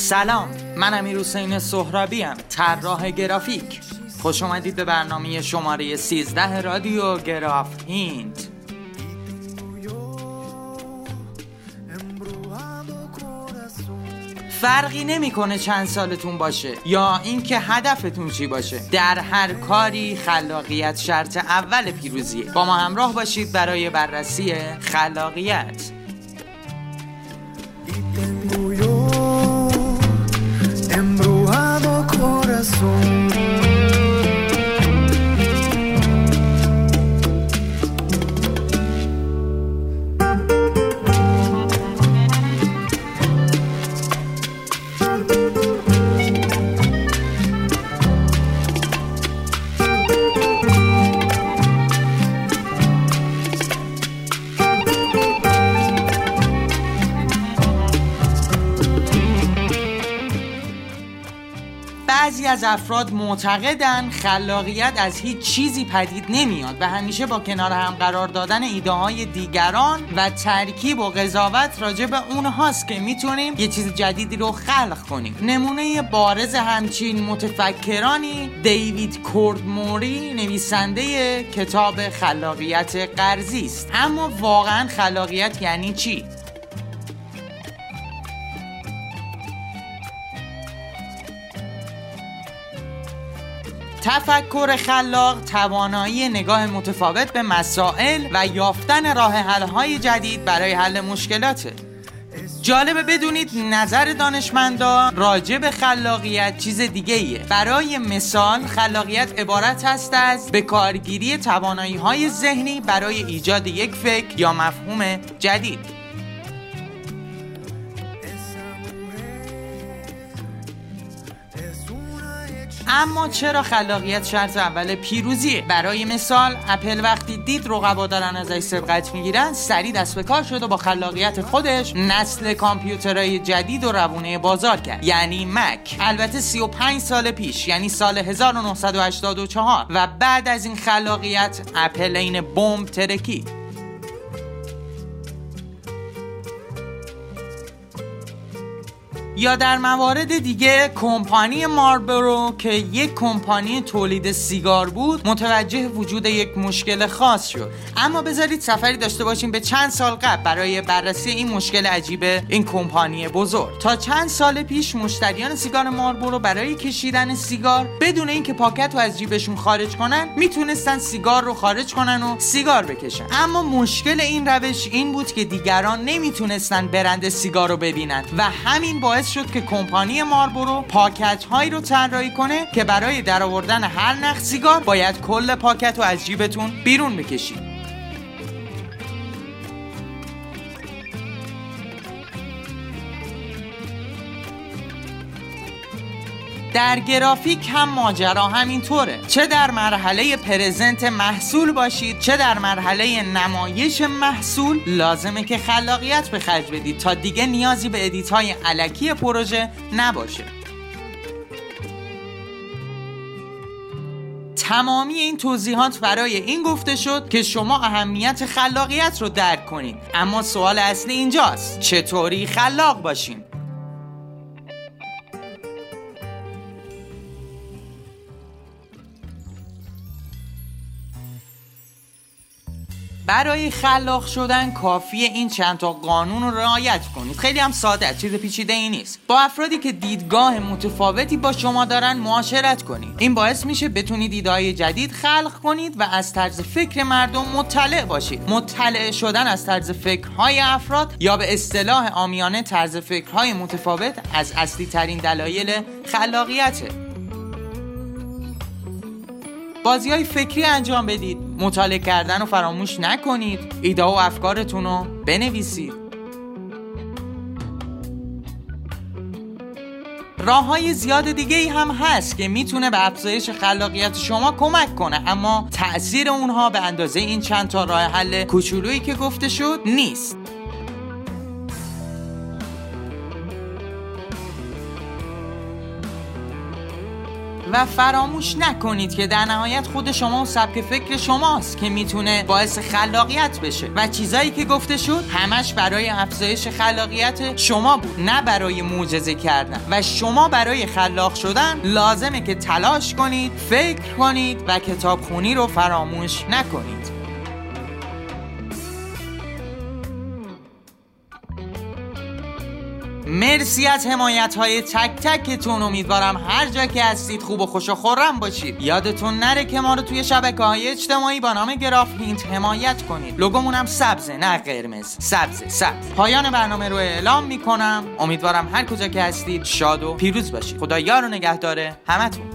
سلام من امیر حسین سهرابی ام طراح گرافیک. خوش اومدید به برنامه شماره 13 رادیو گراف هینت فرقی نمی‌کنه چند سالتون باشه یا اینکه هدفتون چی باشه. در هر کاری خلاقیت شرط اول پیروزیه. با ما همراه باشید برای بررسی خلاقیت. corazón. بعضی از افراد معتقدن خلاقیت از هیچ چیزی پدید نمیاد و همیشه با کنار هم قرار دادن ایده های دیگران و ترکیب و قضاوت راجع به اونهاست که می‌تونیم یه چیز جدیدی رو خلق کنیم. نمونه بارز همچین متفکرانی دیوید کوردموری نویسنده کتاب خلاقیت قرضی است. اما واقعا خلاقیت یعنی چی؟ تفکر خلاق توانایی نگاه متفاوت به مسائل و یافتن راه حل‌های جدید برای حل مشکلاته جالبه بدونید نظر دانشمندان راجع به خلاقیت چیز دیگه ایه. برای مثال خلاقیت عبارت است از به کارگیری توانایی های ذهنی برای ایجاد یک فکر یا مفهوم جدید اما چرا خلاقیت شرط اول پیروزیه؟ برای مثال اپل وقتی دید رقبا دارن ازش سبقت می‌گیرن سریع دست به کار شد و با خلاقیت خودش نسل کامپیوترهای جدید و روونه بازار کرد. یعنی مک. البته 35 سال پیش یعنی سال 1984 و بعد از این خلاقیت اپل این بمب ترکید. یا در موارد دیگه کمپانی ماربرو که یک کمپانی تولید سیگار بود متوجه وجود یک مشکل خاص شد. اما بذارید سفری داشته باشیم به چند سال قبل برای بررسی این مشکل عجیب این کمپانی بزرگ. تا چند سال پیش مشتریان سیگار ماربرو برای کشیدن سیگار بدون اینکه پاکت رو از جیبشون خارج کنن می‌تونستن سیگار رو خارج کنن و سیگار بکشن. اما مشکل این روش این بود که دیگران نمی‌تونستن برند سیگار رو ببینن و همین باعث شد که کمپانی ماربورو پاکت هایی رو طراحی کنه که برای درآوردن هر نخ سیگار باید کل پاکت رو از جیبتون بیرون بکشید. در گرافیک هم ماجرا همینطوره. چه در مرحله پرزنت محصول باشید چه در مرحله نمایش محصول لازمه که خلاقیت به خرج بدید تا دیگه نیازی به ادیت های علکی پروژه نباشه. تمامی این توضیحات برای این گفته شد که شما اهمیت خلاقیت رو درک کنید. اما سوال اصلی اینجاست. چطوری خلاق باشیم؟ برای خلاق شدن کافی این چند تا قانون رو رعایت کنید. خیلی هم ساده چیز پیچیده ای نیست. با افرادی که دیدگاه متفاوتی با شما دارن معاشرت کنید. این باعث میشه بتونید ایدهای جدید خلق کنید و از طرز فکر مردم مطلع باشید. مطلع شدن از طرز فکرهای افراد یا به اصطلاح آمیانه طرز فکرهای متفاوت از اصلی ترین دلایل خلاقیته. بازی های فکری انجام بدید. مطالعه کردن رو فراموش نکنید. ایده و افکارتون رو بنویسید. راه های زیاد دیگه ای هم هست که می‌تونه به افزایش خلاقیت شما کمک کنه. اما تاثیر اونها به اندازه این چند تا راه حل کوچولویی که گفته شد نیست. و فراموش نکنید که در نهایت خود شما و سبک فکر شماست که می‌تونه باعث خلاقیت بشه. و چیزایی که گفته شد همش برای افزایش خلاقیت شما بود نه برای معجزه کردن. و شما برای خلاق شدن لازمه که تلاش کنید فکر کنید و کتاب خونی رو فراموش نکنید. مرسی از حمایت های تک تکتون. امیدوارم هر جا که هستید خوب و خوش و خورم باشید. یادتون نره که ما رو توی شبکه های اجتماعی با نام گراف هینت حمایت کنید. لوگومون هم سبزه نه قرمز. سبزه سبز. پایان برنامه رو اعلام می‌کنم. امیدوارم هر کجا که هستید شاد و پیروز باشید. خدا یار و نگهداره همتون.